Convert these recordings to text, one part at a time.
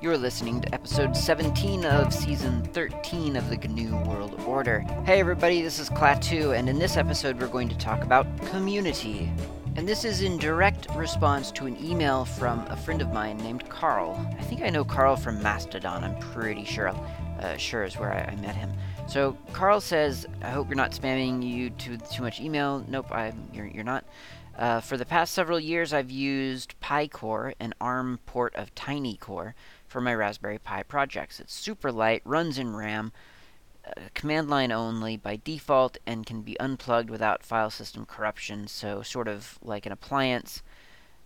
You're listening to episode 17 of season 13 of the GNU World Order. Hey everybody, this is Klaatu, and in this episode we're going to talk about community. And this is in direct response to an email from a friend of mine named Carl. I think I know Carl from Mastodon, I'm pretty sure. Uh, sure is where I, I met him. So Carl says, I hope you're not spamming you too, too much email. Nope, I'm, you're, you're not. Uh, for the past several years, I've used PiCore, an ARM port of TinyCore, for my Raspberry Pi projects. It's super light, runs in RAM, uh, command line only by default, and can be unplugged without file system corruption, so sort of like an appliance,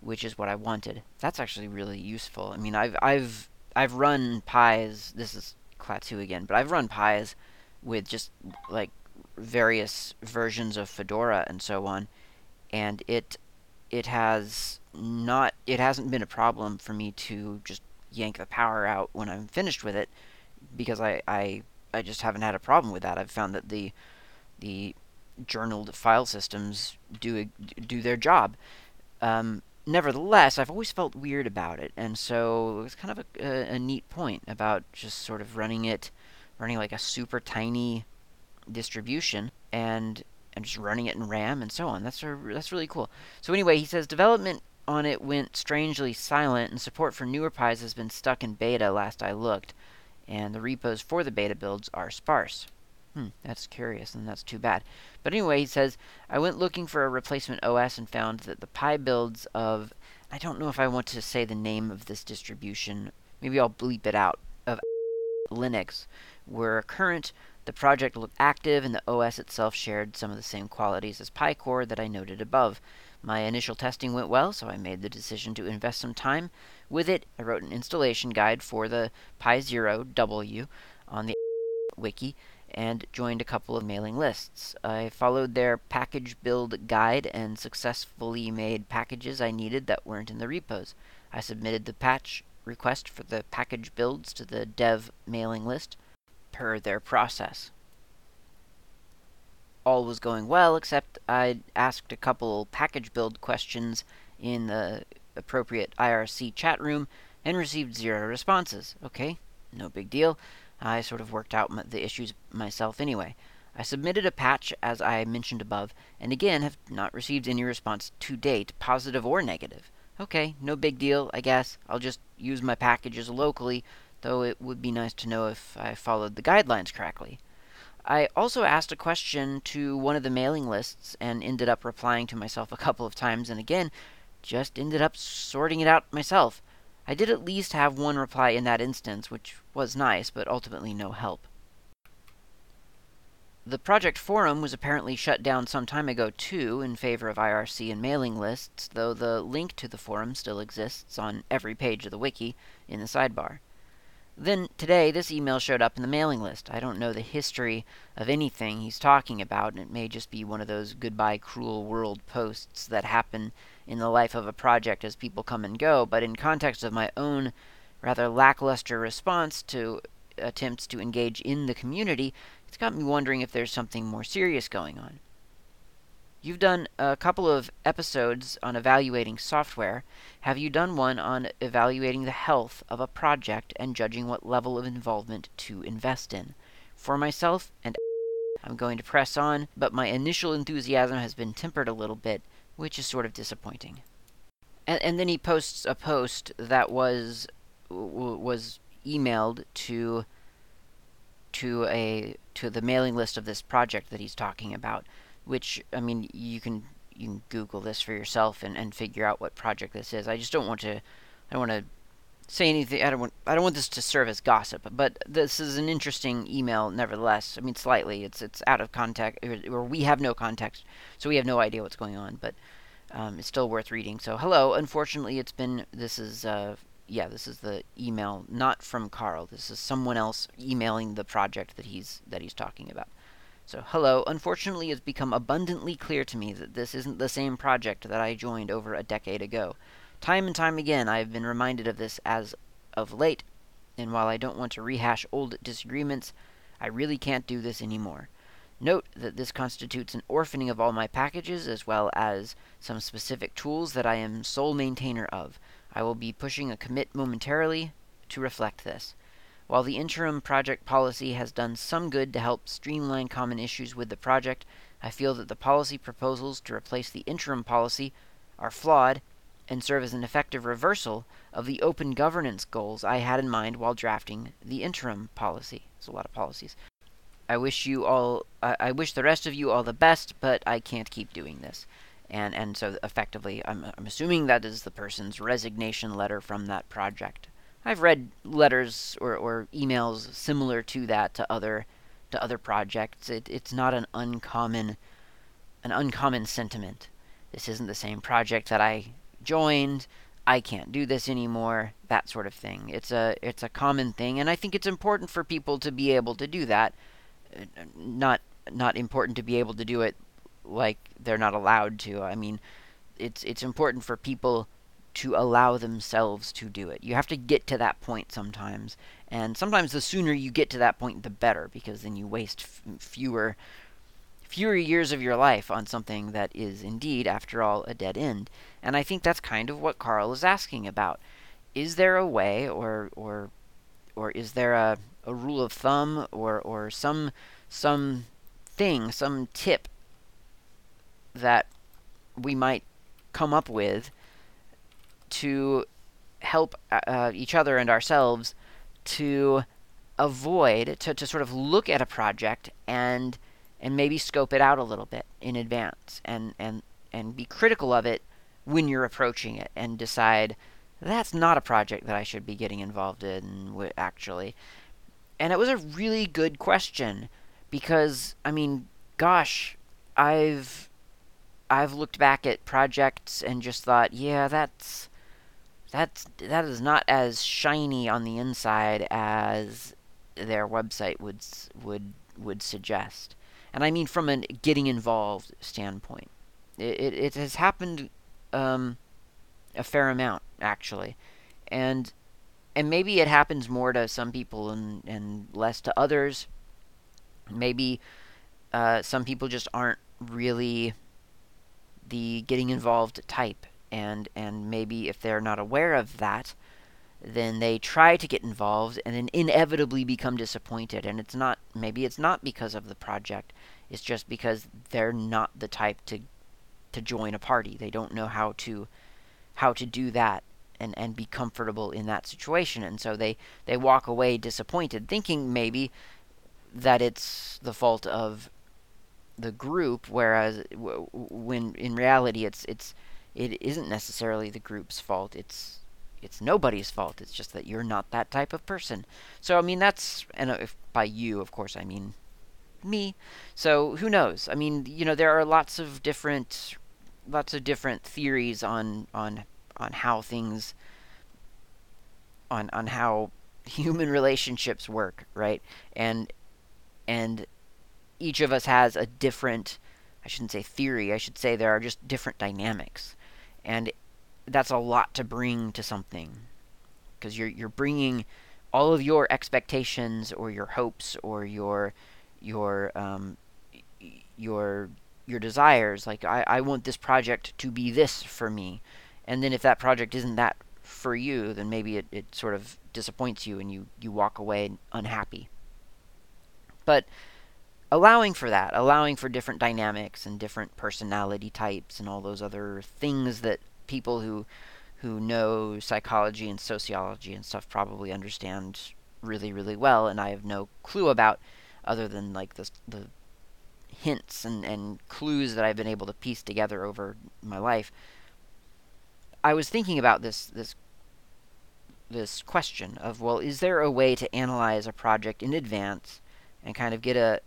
which is what I wanted. That's actually really useful. I mean, I've I've I've run Pis. This is Klaatu again, but I've run Pis with just like various versions of Fedora and so on, and it it has not it hasn't been a problem for me to just yank the power out when I'm finished with it because I, I I just haven't had a problem with that. I've found that the the journaled file systems do do their job. Um, nevertheless, I've always felt weird about it, and so it's kind of a, a, a, neat point about just sort of running it, running like a super tiny distribution, and and just running it in RAM and so on. That's a, that's really cool. So anyway, he says development on it went strangely silent, and support for newer Pis has been stuck in beta last I looked, and the repos for the beta builds are sparse. Hmm, that's curious, and that's too bad. But anyway, he says, I went looking for a replacement OS and found that the Pi builds of, I don't know if I want to say the name of this distribution, maybe I'll bleep it out, of Linux, were current. The project looked active, and the OS itself shared some of the same qualities as PiCore that I noted above. My initial testing went well, so I made the decision to invest some time with it. I wrote an installation guide for the Pi Zero W on the wiki and joined a couple of mailing lists. I followed their package build guide and successfully made packages I needed that weren't in the repos. I submitted the patch request for the package builds to the dev mailing list per their process all was going well, except I asked a couple package build questions in the appropriate IRC chat room and received zero responses. Okay, no big deal. I sort of worked out the issues myself anyway. I submitted a patch as I mentioned above, and again have not received any response to date, positive or negative. Okay, no big deal, I guess. I'll just use my packages locally, though it would be nice to know if I followed the guidelines correctly. I also asked a question to one of the mailing lists and ended up replying to myself a couple of times, and again, just ended up sorting it out myself. I did at least have one reply in that instance, which was nice, but ultimately no help. The project forum was apparently shut down some time ago, too, in favor of IRC and mailing lists, though the link to the forum still exists on every page of the wiki in the sidebar. Then today, this email showed up in the mailing list. I don't know the history of anything he's talking about, and it may just be one of those goodbye cruel world posts that happen in the life of a project as people come and go, but in context of my own rather lackluster response to attempts to engage in the community, it's got me wondering if there's something more serious going on. You've done a couple of episodes on evaluating software. Have you done one on evaluating the health of a project and judging what level of involvement to invest in? For myself and I'm going to press on, but my initial enthusiasm has been tempered a little bit, which is sort of disappointing. And, and then he posts a post that was was emailed to to a to the mailing list of this project that he's talking about which I mean you can you can Google this for yourself and, and figure out what project this is. I just don't want to I don't want to say anything. I don't want I don't want this to serve as gossip, but this is an interesting email nevertheless. I mean slightly. It's it's out of context or, we have no context, so we have no idea what's going on, but um, it's still worth reading. So hello. Unfortunately, it's been this is uh, yeah this is the email not from Carl. This is someone else emailing the project that he's that he's talking about. So, hello. Unfortunately, it's become abundantly clear to me that this isn't the same project that I joined over a decade ago. Time and time again, I have been reminded of this as of late, and while I don't want to rehash old disagreements, I really can't do this anymore. Note that this constitutes an orphaning of all my packages as well as some specific tools that I am sole maintainer of. I will be pushing a commit momentarily to reflect this. While the interim project policy has done some good to help streamline common issues with the project, I feel that the policy proposals to replace the interim policy are flawed and serve as an effective reversal of the open governance goals I had in mind while drafting the interim policy. It's a lot of policies. I wish you all, I, I wish the rest of you all the best, but I can't keep doing this. And, and so effectively, I'm, I'm assuming that is the person's resignation letter from that project. I've read letters or, or emails similar to that to other to other projects. It, it's not an uncommon an uncommon sentiment. This isn't the same project that I joined. I can't do this anymore. That sort of thing. It's a it's a common thing, and I think it's important for people to be able to do that. Not not important to be able to do it like they're not allowed to. I mean, it's it's important for people to allow themselves to do it. You have to get to that point sometimes, and sometimes the sooner you get to that point, the better, because then you waste f- fewer fewer years of your life on something that is indeed, after all, a dead end. And I think that's kind of what Carl is asking about. Is there a way, or or or is there a, a rule of thumb, or or some some thing, some tip that we might come up with to help uh, uh, each other and ourselves to avoid to, to sort of look at a project and and maybe scope it out a little bit in advance and and and be critical of it when you're approaching it and decide that's not a project that I should be getting involved in actually. And it was a really good question because I mean, gosh, I've I've looked back at projects and just thought, yeah, that's that's that is not as shiny on the inside as their website would would would suggest. And I mean from a getting involved standpoint. It, it, it has happened um, a fair amount actually, and and maybe it happens more to some people and and less to others. Maybe uh, some people just aren't really the getting involved type and and maybe if they're not aware of that then they try to get involved and then inevitably become disappointed. And it's not maybe it's not because of the project. It's just because they're not the type to to join a party. They don't know how to how to do that and and be comfortable in that situation. And so they they walk away disappointed thinking maybe that it's the fault of the group whereas w- when in reality it's it's it isn't necessarily the group's fault. It's it's nobody's fault. It's just that you're not that type of person. So I mean that's and uh, if by you, of course, I mean me. So who knows? I mean, you know, there are lots of different lots of different theories on on on how things on on how human relationships work, right? And and each of us has a different I shouldn't say theory, I should say there are just different dynamics and that's a lot to bring to something. Because you're you're bringing all of your expectations or your hopes or your your um, your your desires. Like I, I want this project to be this for me. And then if that project isn't that for you then maybe it, it sort of disappoints you and you, you walk away unhappy. But allowing for that, allowing for different dynamics and different personality types and all those other things that people who who know psychology and sociology and stuff probably understand really really well and I have no clue about other than like the the hints and, and clues that I've been able to piece together over my life. I was thinking about this this this question of well is there a way to analyze a project in advance and kind of get a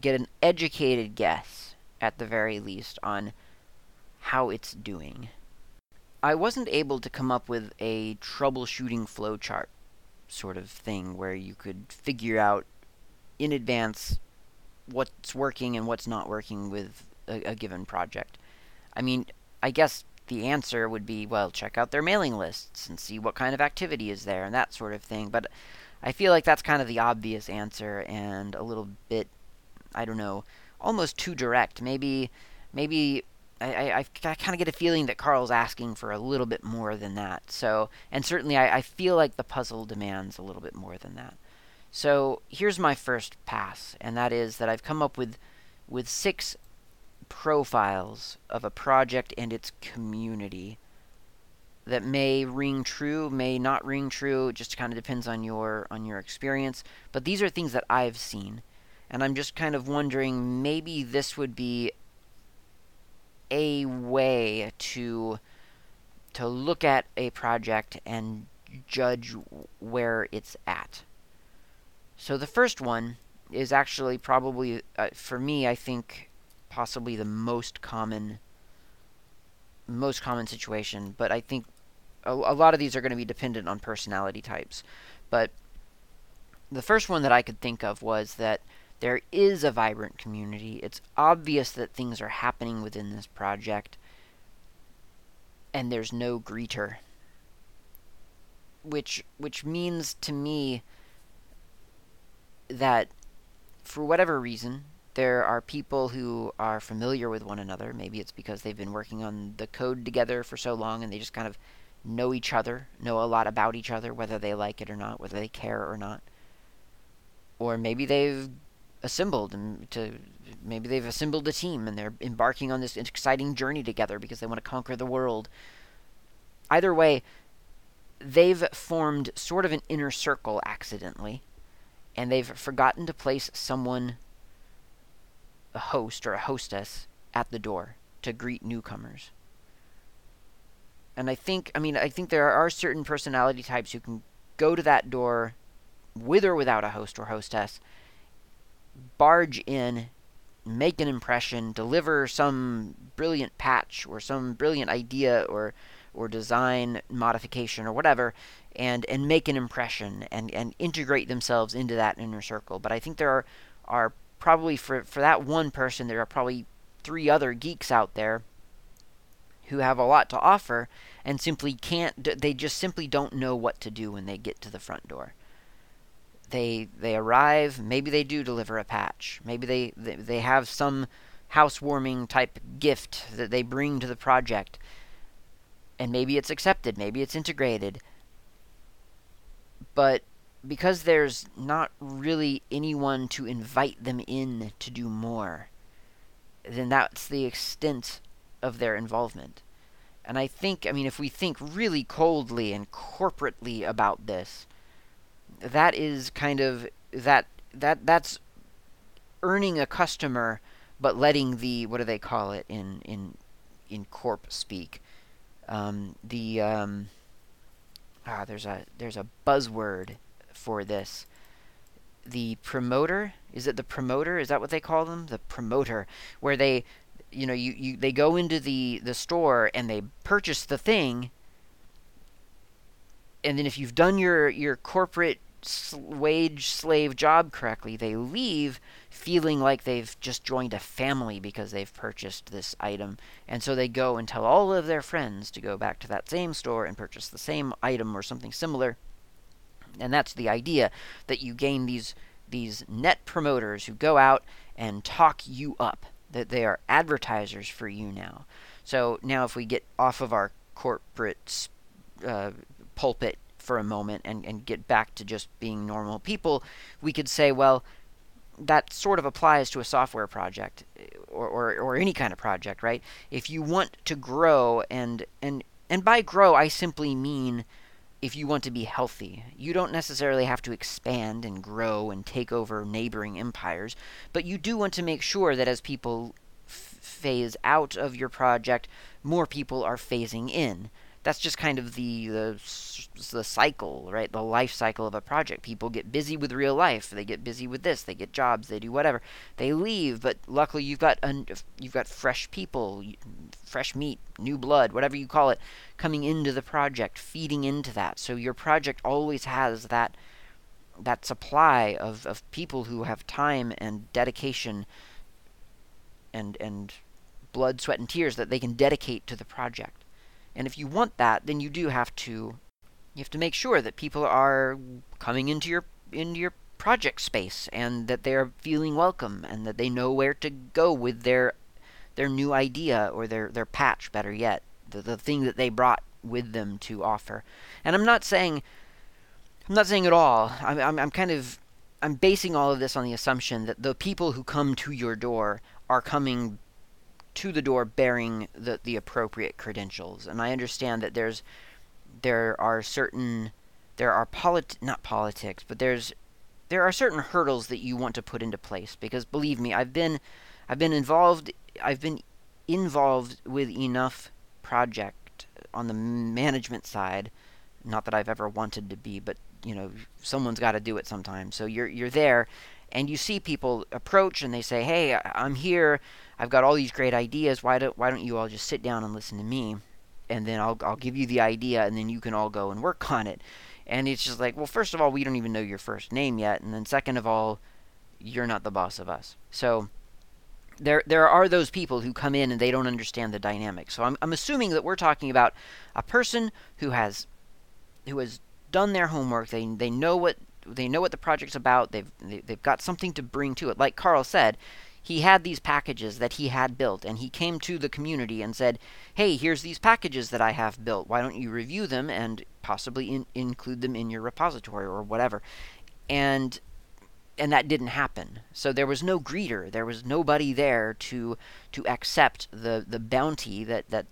get an educated guess, at the very least, on how it's doing. I wasn't able to come up with a troubleshooting flowchart sort of thing where you could figure out in advance what's working and what's not working with a, a given project. I mean, I guess the answer would be well, check out their mailing lists and see what kind of activity is there and that sort of thing. But I feel like that's kind of the obvious answer and a little bit I don't know, almost too direct. Maybe maybe I, I, I kind of get a feeling that Carl's asking for a little bit more than that. So, and certainly I, I feel like the puzzle demands a little bit more than that. So here's my first pass, and that is that I've come up with with six profiles of a project and its community that may ring true, may not ring true. Just kind of depends on your on your experience. But these are things that I've seen, and I'm just kind of wondering maybe this would be a way to to look at a project and judge where it's at. So the first one is actually probably uh, for me I think possibly the most common most common situation, but I think a, a lot of these are going to be dependent on personality types. But the first one that I could think of was that there is a vibrant community. It's obvious that things are happening within this project, and there's no greeter. Which which means to me that for whatever reason, there are people who are familiar with one another. Maybe it's because they've been working on the code together for so long and they just kind of know each other, know a lot about each other, whether they like it or not, whether they care or not. Or maybe they've assembled and to maybe they've assembled a team and they're embarking on this exciting journey together because they want to conquer the world. Either way, they've formed sort of an inner circle accidentally and they've forgotten to place someone, a host or a hostess, at the door to greet newcomers. And I think, I mean, I think there are certain personality types who can go to that door with or without a host or hostess, barge in, make an impression, deliver some brilliant patch or some brilliant idea or or design modification or whatever and and make an impression and and integrate themselves into that inner circle. But I think there are are probably for for that one person there are probably three other geeks out there who have a lot to offer and simply can't they just simply don't know what to do when they get to the front door. They they arrive, maybe they do deliver a patch. Maybe they they, they have some housewarming type gift that they bring to the project. And maybe it's accepted, maybe it's integrated but because there's not really anyone to invite them in to do more, then that's the extent of their involvement. And I think, I mean, if we think really coldly and corporately about this, that is kind of that that that's earning a customer, but letting the what do they call it in in in corp speak, um, the um, ah, there's a there's a buzzword for this. The promoter is it the promoter? Is that what they call them? The promoter, where they, you know, you, you they go into the the store and they purchase the thing, and then if you've done your your corporate wage slave job correctly, they leave feeling like they've just joined a family because they've purchased this item. And so they go and tell all of their friends to go back to that same store and purchase the same item or something similar. And that's the idea that you gain these these net promoters who go out and talk you up. That they are advertisers for you now. So now if we get off of our corporate uh, pulpit for a moment and, and get back to just being normal people, we could say, well, that sort of applies to a software project eh, or, or, or any kind of project, right? If you want to grow and and and by grow I simply mean if you want to be healthy. You don't necessarily have to expand and grow and take over neighboring empires, but you do want to make sure that as people f- phase out of your project, more people are phasing in that's just kind of the, the the cycle, right? The life cycle of a project. People get busy with real life. They get busy with this. They get jobs. They do whatever. They leave, but luckily you've got un- you've got fresh people, fresh meat, new blood, whatever you call it, coming into the project, feeding into that. So your project always has that that supply of, of people who have time and dedication and and blood, sweat, and tears that they can dedicate to the project. And if you want that, then you do have to you have to make sure that people are coming into your into your project space and that they're feeling welcome and that they know where to go with their their new idea or their their patch, better yet, the the thing that they brought with them to offer. And I'm not saying I'm not saying at all. I'm I'm, I'm kind of I'm basing all of this on the assumption that the people who come to your door are coming to the door bearing the, the appropriate credentials. And I understand that there's there are certain there are polit not politics, but there's there are certain hurdles that you want to put into place because believe me, I've been I've been involved I've been involved with enough project on the management side, not that I've ever wanted to be, but you know, someone's got to do it sometimes. So you're you're there and you see people approach and they say, "Hey, I'm here. I've got all these great ideas. Why don't why don't you all just sit down and listen to me?" And then I'll I'll give you the idea and then you can all go and work on it. And it's just like, well, first of all, we don't even know your first name yet, and then second of all, you're not the boss of us. So there there are those people who come in and they don't understand the dynamic. So I'm I'm assuming that we're talking about a person who has who has done their homework. They they know what they know what the project's about. They've they've got something to bring to it. Like Carl said, he had these packages that he had built and he came to the community and said, "Hey, here's these packages that I have built. Why don't you review them and possibly in, include them in your repository or whatever?" And and that didn't happen. So there was no greeter. There was nobody there to to accept the the bounty that that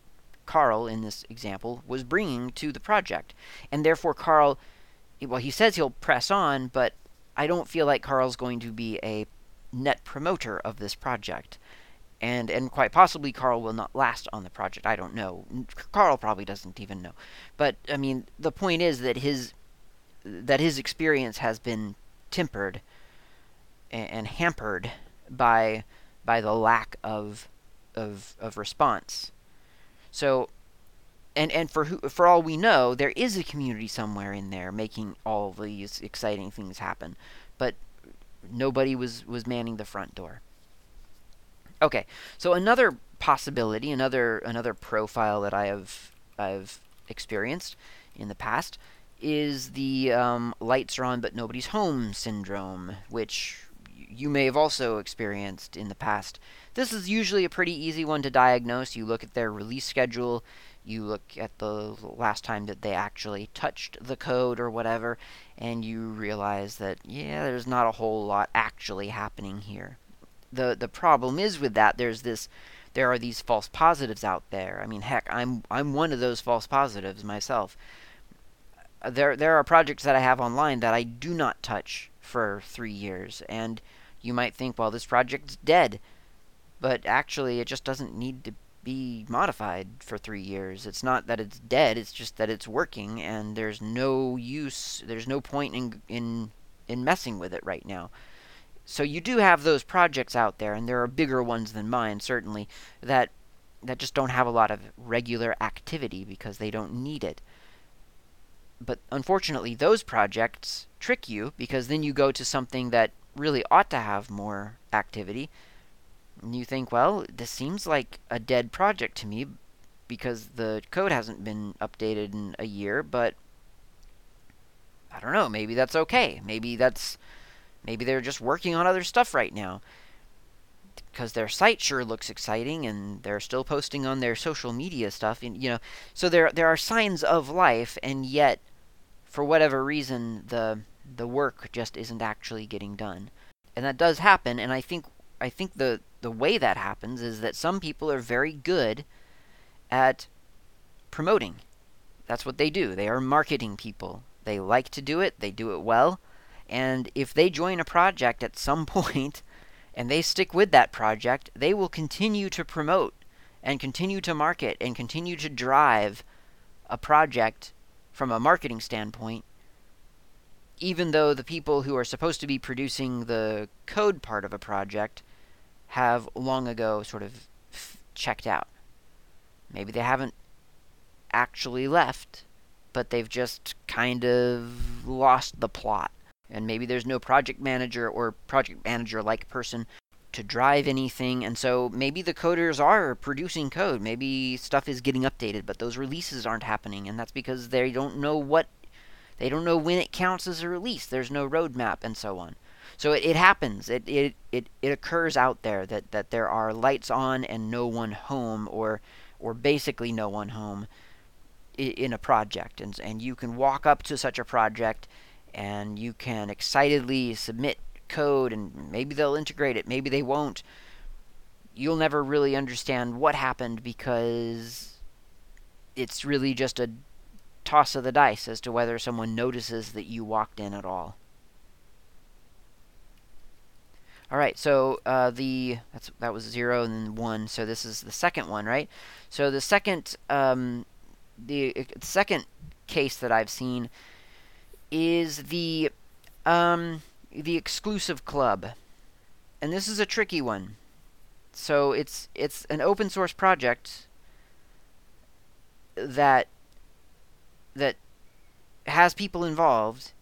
Carl in this example was bringing to the project. And therefore Carl well he says he'll press on, but I don't feel like Carl's going to be a net promoter of this project. And and quite possibly Carl will not last on the project. I don't know. Carl probably doesn't even know. But I mean, the point is that his that his experience has been tempered and, and hampered by by the lack of of of response. So and and for who, for all we know, there is a community somewhere in there making all these exciting things happen. But nobody was was manning the front door. Okay, so another possibility, another another profile that I have I've experienced in the past is the um, lights are on but nobody's home syndrome, which you may have also experienced in the past. This is usually a pretty easy one to diagnose. You look at their release schedule, you look at the last time that they actually touched the code or whatever, and you realize that, yeah, there's not a whole lot actually happening here. The, the problem is with that, there's this, there are these false positives out there. I mean, heck, I'm, I'm one of those false positives myself. There, there are projects that I have online that I do not touch for three years, and you might think, well, this project's dead. But actually, it just doesn't need to be modified for three years. It's not that it's dead, it's just that it's working and there's no use, there's no point in, in, in messing with it right now. So you do have those projects out there, and there are bigger ones than mine, certainly, that that just don't have a lot of regular activity because they don't need it. But unfortunately, those projects trick you because then you go to something that really ought to have more activity and you think, well, this seems like a dead project to me because the code hasn't been updated in a year, but I don't know, maybe that's okay. Maybe that's maybe they're just working on other stuff right now. Because their site sure looks exciting and they're still posting on their social media stuff and you know so there there are signs of life and yet for whatever reason the the work just isn't actually getting done. And that does happen and I think I think the the way that happens is that some people are very good at promoting. That's what they do. They are marketing people. They like to do it, they do it well, and if they join a project at some point and they stick with that project, they will continue to promote and continue to market and continue to drive a project from a marketing standpoint even though the people who are supposed to be producing the code part of a project have long ago sort of checked out. Maybe they haven't actually left, but they've just kind of lost the plot. And maybe there's no project manager or project manager like person to drive anything, and so maybe the coders are producing code. Maybe stuff is getting updated, but those releases aren't happening, and that's because they don't know what they don't know when it counts as a release. There's no roadmap and so on. So it, it happens. It, it it it occurs out there that that there are lights on and no one home, or or basically no one home in a project, and and you can walk up to such a project, and you can excitedly submit code, and maybe they'll integrate it, maybe they won't. You'll never really understand what happened because it's really just a toss of the dice as to whether someone notices that you walked in at all. All right, so uh, the that's that was zero and then one. So this is the second one, right? So the second um, the uh, second case that I've seen is the um, the exclusive club, and this is a tricky one. So it's it's an open source project that that has people involved,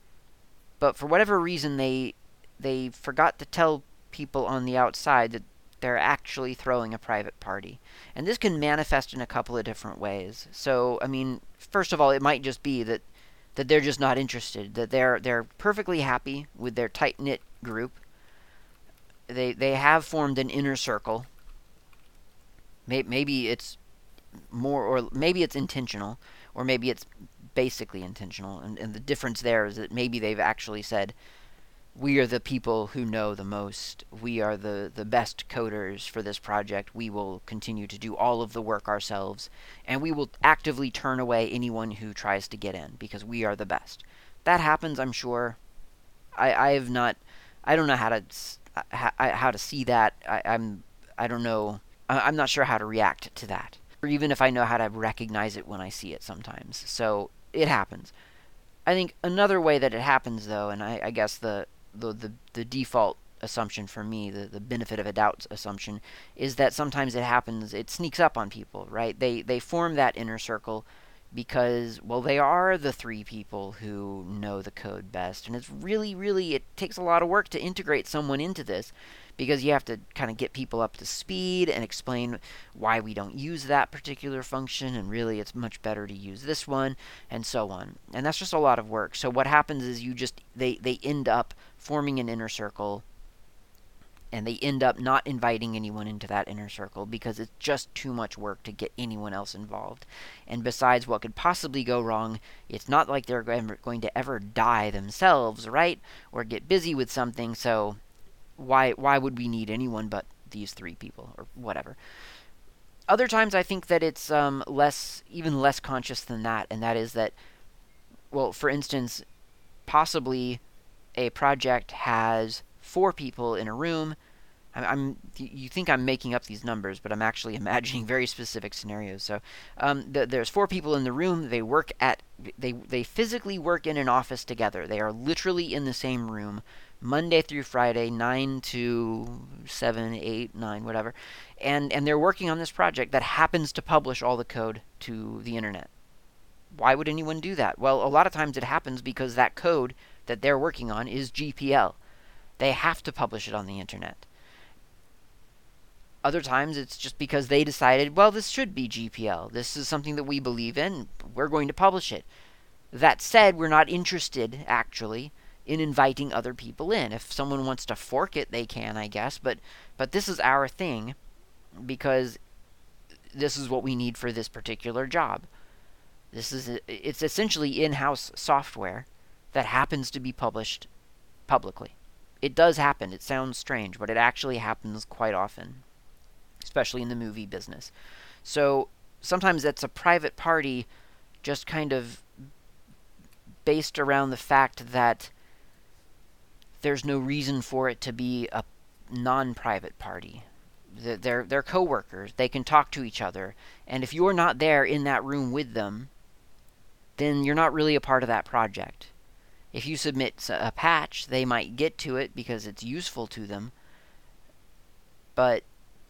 but for whatever reason they they forgot to tell people on the outside that they're actually throwing a private party. And this can manifest in a couple of different ways. So, I mean, first of all, it might just be that that they're just not interested, that they're they're perfectly happy with their tight-knit group. They they have formed an inner circle. Maybe it's more or maybe it's intentional or maybe it's basically intentional and, and the difference there is that maybe they've actually said we are the people who know the most. We are the, the best coders for this project. We will continue to do all of the work ourselves, and we will actively turn away anyone who tries to get in because we are the best. That happens, I'm sure. I, I have not. I don't know how to how, to see that. I, I'm I don't know. I'm not sure how to react to that, or even if I know how to recognize it when I see it sometimes. So it happens. I think another way that it happens, though, and I, I guess the the, the, the default assumption for me, the, the benefit of a doubt assumption, is that sometimes it happens, it sneaks up on people, right? They, they form that inner circle because, well, they are the three people who know the code best. And it's really, really, it takes a lot of work to integrate someone into this because you have to kind of get people up to speed and explain why we don't use that particular function and really it's much better to use this one and so on. And that's just a lot of work. So what happens is you just they they end up forming an inner circle and they end up not inviting anyone into that inner circle because it's just too much work to get anyone else involved. And besides what could possibly go wrong, it's not like they're going to ever die themselves, right? Or get busy with something, so why why would we need anyone but these three people or whatever? Other times I think that it's um, less even less conscious than that, and that is that well, for instance, possibly a project has four people in a room. I'm, I'm, you think I'm making up these numbers, but I'm actually imagining very specific scenarios. So um, th- there's four people in the room. They work at they they physically work in an office together. They are literally in the same room, Monday through Friday, 9 to 7, 8, 9, whatever. And, and they're working on this project that happens to publish all the code to the internet. Why would anyone do that? Well, a lot of times it happens because that code that they're working on is GPL. They have to publish it on the internet. Other times it's just because they decided, well, this should be GPL. This is something that we believe in. We're going to publish it. That said, we're not interested, actually, in inviting other people in. If someone wants to fork it, they can, I guess, but but this is our thing because this is what we need for this particular job. This is it's essentially in-house software that happens to be published publicly. It does happen. It sounds strange, but it actually happens quite often, especially in the movie business. So sometimes it's a private party just kind of based around the fact that there's no reason for it to be a non-private party. They're they're coworkers. They can talk to each other, and if you're not there in that room with them, then you're not really a part of that project. If you submit a patch, they might get to it because it's useful to them. But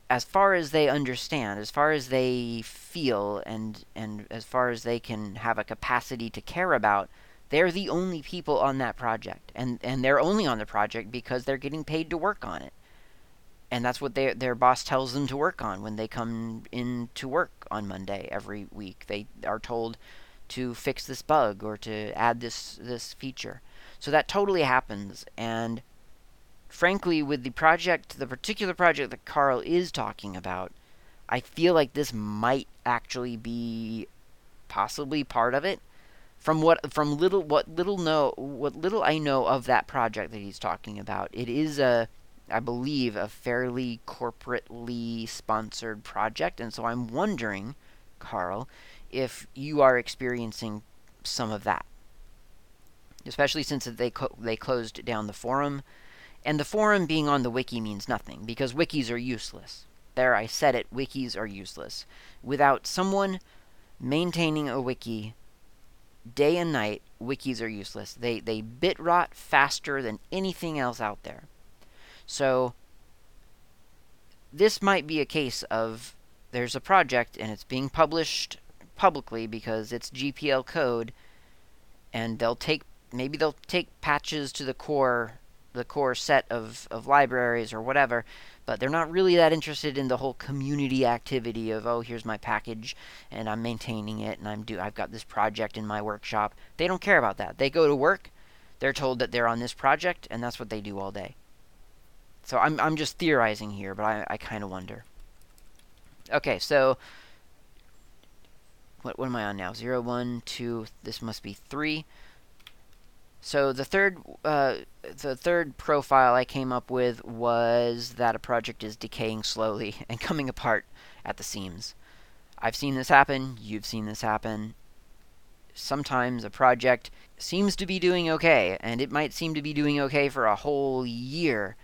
as far as they understand, as far as they feel, and and as far as they can have a capacity to care about, they're the only people on that project, and and they're only on the project because they're getting paid to work on it, and that's what their their boss tells them to work on when they come in to work on Monday every week. They are told to fix this bug or to add this this feature. So that totally happens, and frankly, with the project, the particular project that Carl is talking about, I feel like this might actually be possibly part of it. From what from little what little know what little I know of that project that he's talking about, it is a I believe a fairly corporately sponsored project, and so I'm wondering, Carl, if you are experiencing some of that, especially since they co- they closed down the forum, and the forum being on the wiki means nothing because wikis are useless. There, I said it. Wikis are useless. Without someone maintaining a wiki day and night, wikis are useless. They they bit rot faster than anything else out there. So this might be a case of there's a project and it's being published publicly because it's GPL code and they'll take maybe they'll take patches to the core the core set of, of libraries or whatever but they're not really that interested in the whole community activity of oh here's my package and I'm maintaining it and I'm do I've got this project in my workshop. They don't care about that. They go to work, they're told that they're on this project and that's what they do all day. So I'm I'm just theorizing here, but I I kind of wonder. Okay, so what what am I on now? Zero, one, two. This must be three. So the third, uh, the third profile I came up with was that a project is decaying slowly and coming apart at the seams. I've seen this happen. You've seen this happen. Sometimes a project seems to be doing okay, and it might seem to be doing okay for a whole year.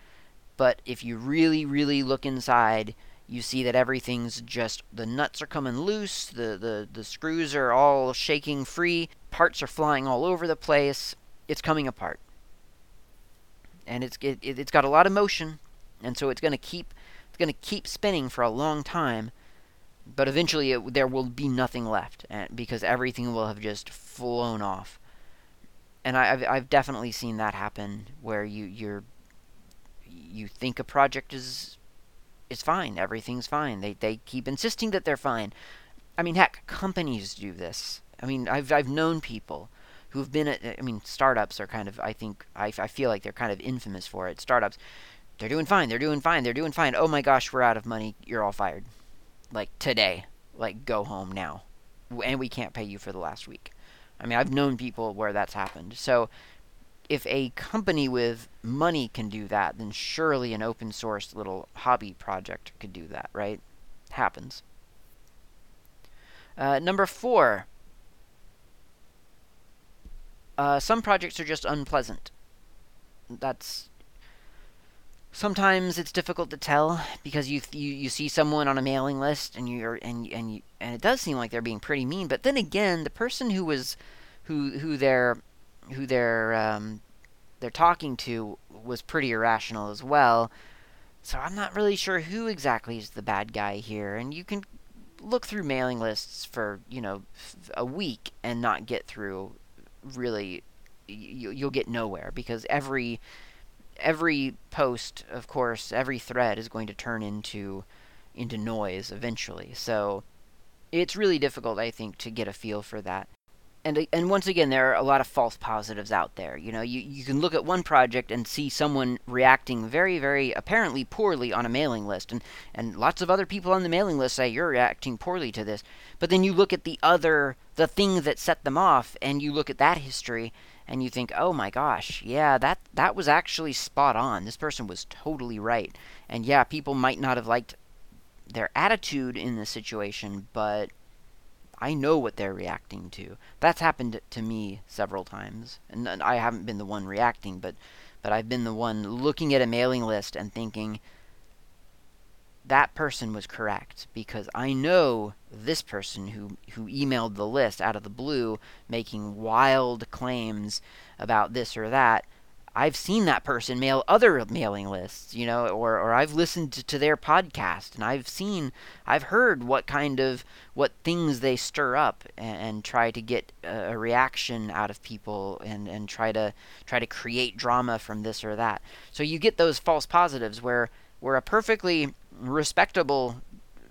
But if you really, really look inside, you see that everything's just the nuts are coming loose, the, the, the screws are all shaking free, parts are flying all over the place, it's coming apart. And it's it, it's got a lot of motion, and so it's going to keep it's going to keep spinning for a long time. But eventually, it, there will be nothing left eh, because everything will have just flown off. And I, have I've definitely seen that happen where you you're you think a project is is fine, everything's fine. They they keep insisting that they're fine. I mean, heck, companies do this. I mean, I've I've known people who've been at, I mean, startups are kind of, I think, I, I feel like they're kind of infamous for it. Startups, they're doing fine, they're doing fine, they're doing fine. Oh my gosh, we're out of money, you're all fired. Like today. Like, go home now. And we can't pay you for the last week. I mean, I've known people where that's happened. So, if a company with money can do that, then surely an open source little hobby project could do that, right? Happens. Uh, number four, uh, some projects are just unpleasant. That's sometimes it's difficult to tell because you you, you see someone on a mailing list and you're and and you, and it does seem like they're being pretty mean. But then again, the person who was who who they're who they're um, they're talking to was pretty irrational as well. So I'm not really sure who exactly is the bad guy here. And you can look through mailing lists for you know a week and not get through really you, you'll get nowhere because every every post, of course, every thread is going to turn into into noise eventually. So it's really difficult, I think, to get a feel for that and uh, and once again, there are a lot of false positives out there. You know, you, you can look at one project and see someone reacting very, very apparently poorly on a mailing list, and, and lots of other people on the mailing list say you're reacting poorly to this. But then you look at the other, the thing that set them off, and you look at that history, and you think, oh my gosh, yeah, that that was actually spot on. This person was totally right, and yeah, people might not have liked their attitude in this situation, but I know what they're reacting to. That's happened to me several times, and I haven't been the one reacting, but but I've been the one looking at a mailing list and thinking that person was correct because I know this person who who emailed the list out of the blue making wild claims about this or that I've seen that person mail other mailing lists, you know, or, or I've listened to, their podcast and I've seen, I've heard what kind of, what things they stir up and, and try to get a, a, reaction out of people and, and try to, try to create drama from this or that. So you get those false positives where, where a perfectly respectable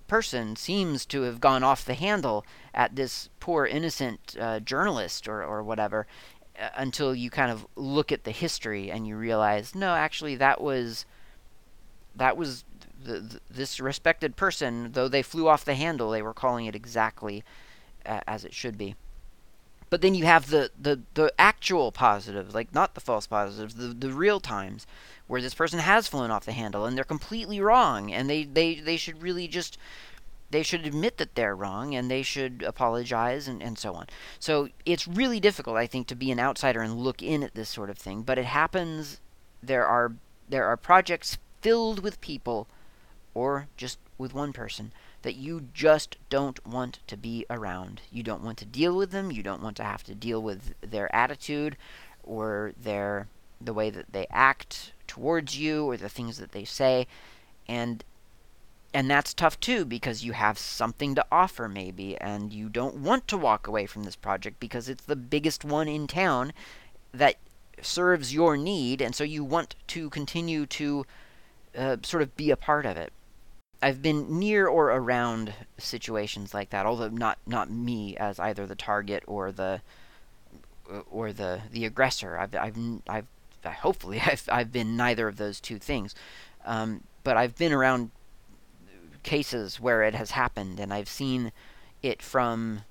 person seems to have gone off the handle at this poor innocent uh, journalist or, or whatever until you kind of look at the history and you realize, no, actually, that was that was the, the, this respected person, though they flew off the handle, they were calling it exactly uh, as it should be. But then you have the, the, the actual positives, like not the false positives, the, the real times where this person has flown off the handle and they're completely wrong and they, they, they should really just they should admit that they're wrong and they should apologize and, and so on. So it's really difficult, I think, to be an outsider and look in at this sort of thing. But it happens. There are there are projects filled with people, or just with one person, that you just don't want to be around. You don't want to deal with them. You don't want to have to deal with their attitude or their the way that they act towards you or the things that they say. And and that's tough too because you have something to offer maybe and you don't want to walk away from this project because it's the biggest one in town that serves your need and so you want to continue to uh, sort of be a part of it. I've been near or around situations like that although not not me as either the target or the or the the aggressor. I've i've i've hopefully i've i've been neither of those two things. Um, but i've been around cases where it has happened, and I've seen it from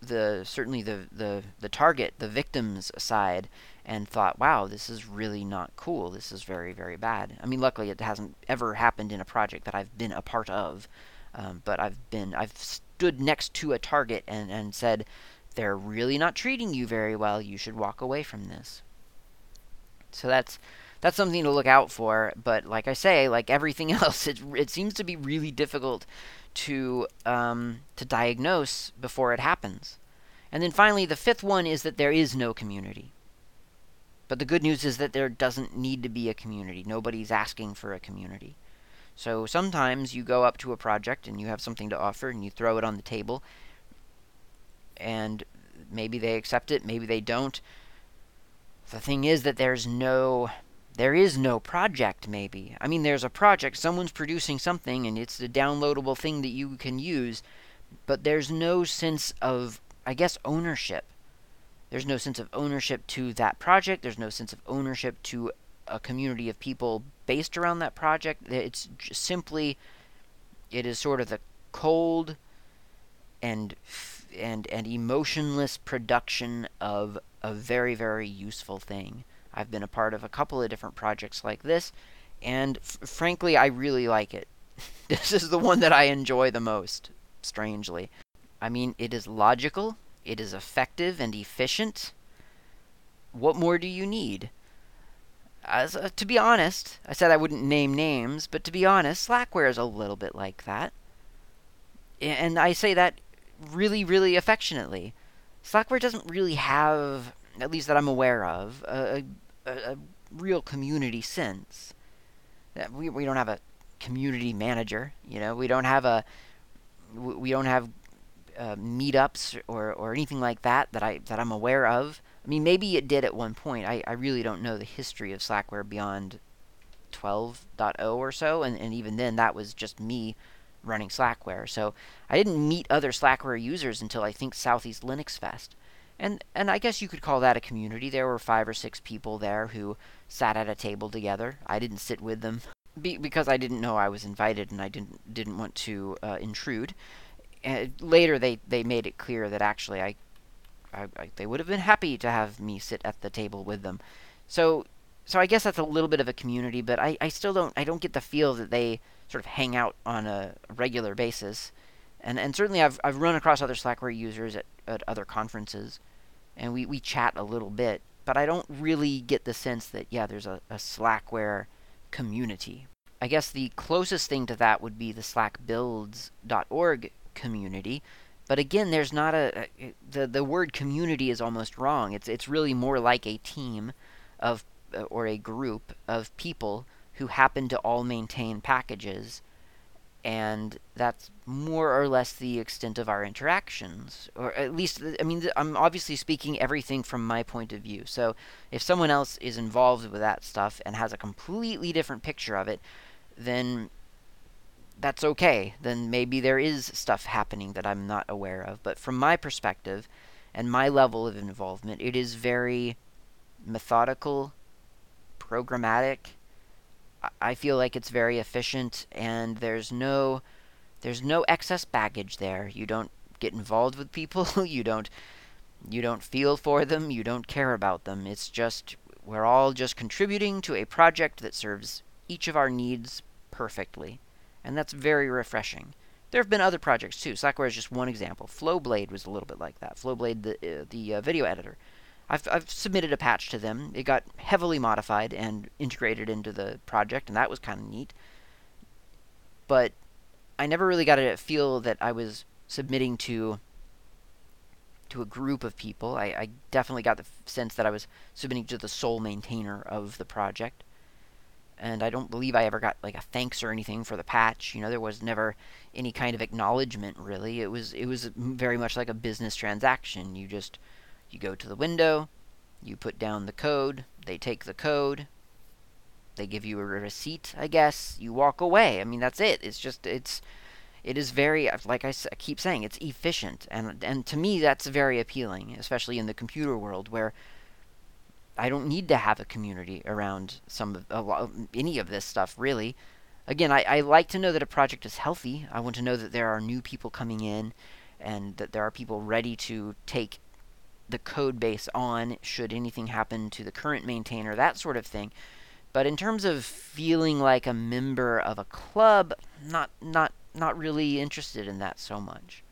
the certainly the the the target, the victim's side, and thought, "Wow, this is really not cool. This is very very bad." I mean, luckily it hasn't ever happened in a project that I've been a part of, um, but I've been I've stood next to a target and and said, "They're really not treating you very well. You should walk away from this." So that's that's something to look out for. But like I say, like everything else, it it seems to be really difficult to um, to diagnose before it happens. And then finally, the fifth one is that there is no community. But the good news is that there doesn't need to be a community. Nobody's asking for a community. So sometimes you go up to a project and you have something to offer and you throw it on the table. And maybe they accept it, maybe they don't. The thing is that there's no there is no project, maybe. I mean, there's a project, someone's producing something, and it's a downloadable thing that you can use, but there's no sense of, I guess, ownership. There's no sense of ownership to that project, there's no sense of ownership to a community of people based around that project. It's simply, it is sort of the cold and and and emotionless production of a very very useful thing. I've been a part of a couple of different projects like this, and f- frankly, I really like it. this is the one that I enjoy the most, strangely. I mean, it is logical, it is effective and efficient. What more do you need? As, uh, to be honest, I said I wouldn't name names, but to be honest, Slackware is a little bit like that. And I say that really, really affectionately. Slackware doesn't really have at least that I'm aware of, a, a, a real community sense. We, we don't have a community manager, you know, we don't have a we don't have uh, meetups or, or anything like that that I that I'm aware of. I mean, maybe it did at one point. I, I really don't know the history of Slackware beyond 12.0 or so, and, and even then, that was just me running Slackware. So I didn't meet other Slackware users until I think Southeast Linux Fest and and I guess you could call that a community. There were five or six people there who sat at a table together. I didn't sit with them be, because I didn't know I was invited and I didn't didn't want to uh, intrude. And later, they they made it clear that actually I, I, I they would have been happy to have me sit at the table with them. So so I guess that's a little bit of a community, but I, I still don't I don't get the feel that they sort of hang out on a regular basis. And and certainly I've I've run across other Slackware users at, at other conferences and we, we chat a little bit, but I don't really get the sense that, yeah, there's a, a Slackware community. I guess the closest thing to that would be the slackbuilds.org community, but again, there's not a, a, the the word community is almost wrong. It's it's really more like a team of uh, or a group of people who happen to all maintain packages and that's more or less the extent of our interactions or at least i mean i'm obviously speaking everything from my point of view so if someone else is involved with that stuff and has a completely different picture of it then that's okay then maybe there is stuff happening that i'm not aware of but from my perspective and my level of involvement, it is very methodical, programmatic. I feel like it's very efficient and there's no there's no excess baggage there. You don't get involved with people, you don't you don't feel for them, you don't care about them. It's just we're all just contributing to a project that serves each of our needs perfectly. And that's very refreshing. There have been other projects too. Slackware is just one example. Flowblade was a little bit like that. Flowblade, the uh, the uh, video editor. I've I've submitted a patch to them. It got heavily modified and integrated into the project, and that was kind of neat. But I never really got a feel that I was submitting to to a group of people. I, I definitely got the sense that I was submitting to the sole maintainer of the project and I don't believe I ever got like a thanks or anything for the patch. You know, there was never any kind of acknowledgement really. It was it was very much like a business transaction. You just you go to the window, you put down the code, they take the code, they give you a receipt, I guess. You walk away. I mean, that's it. It's just it's it is very like I keep saying, it's efficient and and to me that's very appealing, especially in the computer world where I don't need to have a community around some of a lot, any of this stuff really. Again, I, I like to know that a project is healthy. I want to know that there are new people coming in and that there are people ready to take the code base on should anything happen to the current maintainer, that sort of thing. But in terms of feeling like a member of a club, not not not really interested in that so much.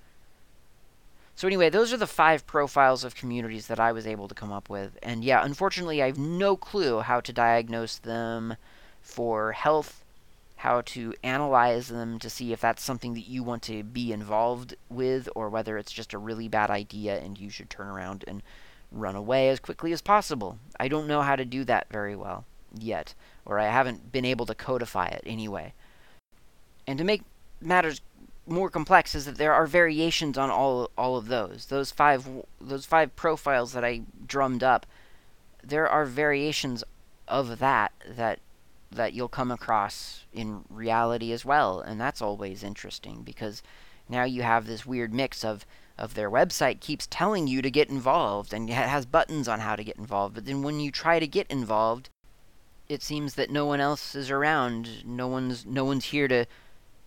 So anyway, those are the five profiles of communities that I was able to come up with. And yeah, unfortunately, I have no clue how to diagnose them for health, how to analyze them to see if that's something that you want to be involved with or whether it's just a really bad idea and you should turn around and run away as quickly as possible. I don't know how to do that very well yet, or I haven't been able to codify it anyway. And to make matters more complex is that there are variations on all all of those. Those five those five profiles that I drummed up, there are variations of that that that you'll come across in reality as well, and that's always interesting because now you have this weird mix of of their website keeps telling you to get involved and has buttons on how to get involved, but then when you try to get involved, it seems that no one else is around. No one's no one's here to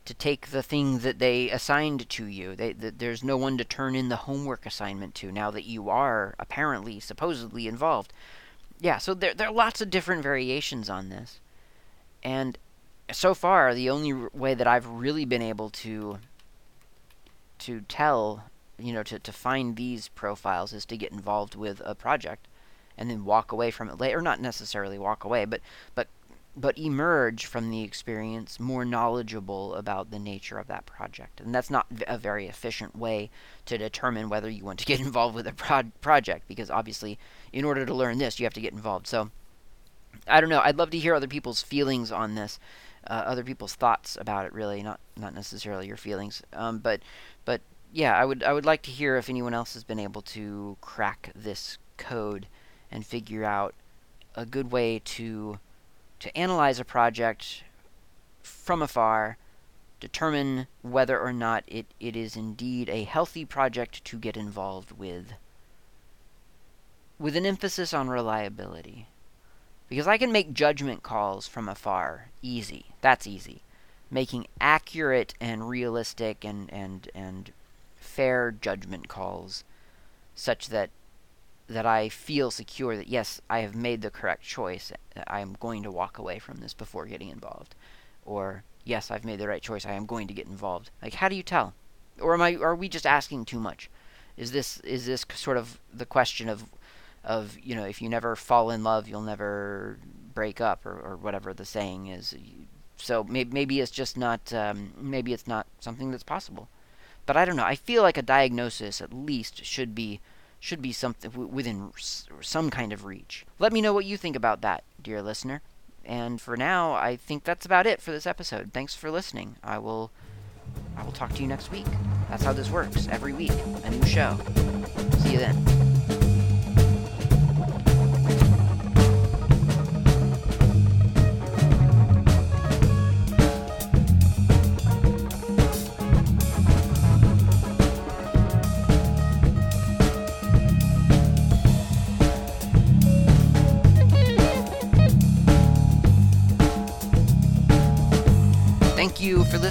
to take the thing that they assigned to you. They, there's no one to turn in the homework assignment to now that you are apparently, supposedly involved. Yeah, so there, there are lots of different variations on this. And so far, the only way that I've really been able to to tell, you know, to, to find these profiles is to get involved with a project and then walk away from it later. Or not necessarily walk away, but but but emerge from the experience more knowledgeable about the nature of that project. And that's not a very efficient way to determine whether you want to get involved with a pro- project, because obviously, in order to learn this, you have to get involved. So, I don't know. I'd love to hear other people's feelings on this, uh, other people's thoughts about it. Really, not not necessarily your feelings, um, but but yeah, I would I would like to hear if anyone else has been able to crack this code and figure out a good way to to analyze a project from afar, determine whether or not it, it is indeed a healthy project to get involved with, with an emphasis on reliability. Because I can make judgment calls from afar. Easy. That's easy. Making accurate and realistic and, and, and fair judgment calls such that that I feel secure that yes, I have made the correct choice. I am going to walk away from this before getting involved, or yes, I've made the right choice. I am going to get involved. Like, how do you tell? Or am I? Are we just asking too much? Is this is this sort of the question of of you know if you never fall in love, you'll never break up, or, or whatever the saying is. So maybe maybe it's just not um, maybe it's not something that's possible. But I don't know. I feel like a diagnosis at least should be should be something within some kind of reach. Let me know what you think about that, dear listener. And for now, I think that's about it for this episode. Thanks for listening. I will I will talk to you next week. That's how this works. Every week, a new show. See you then.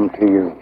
Come to you.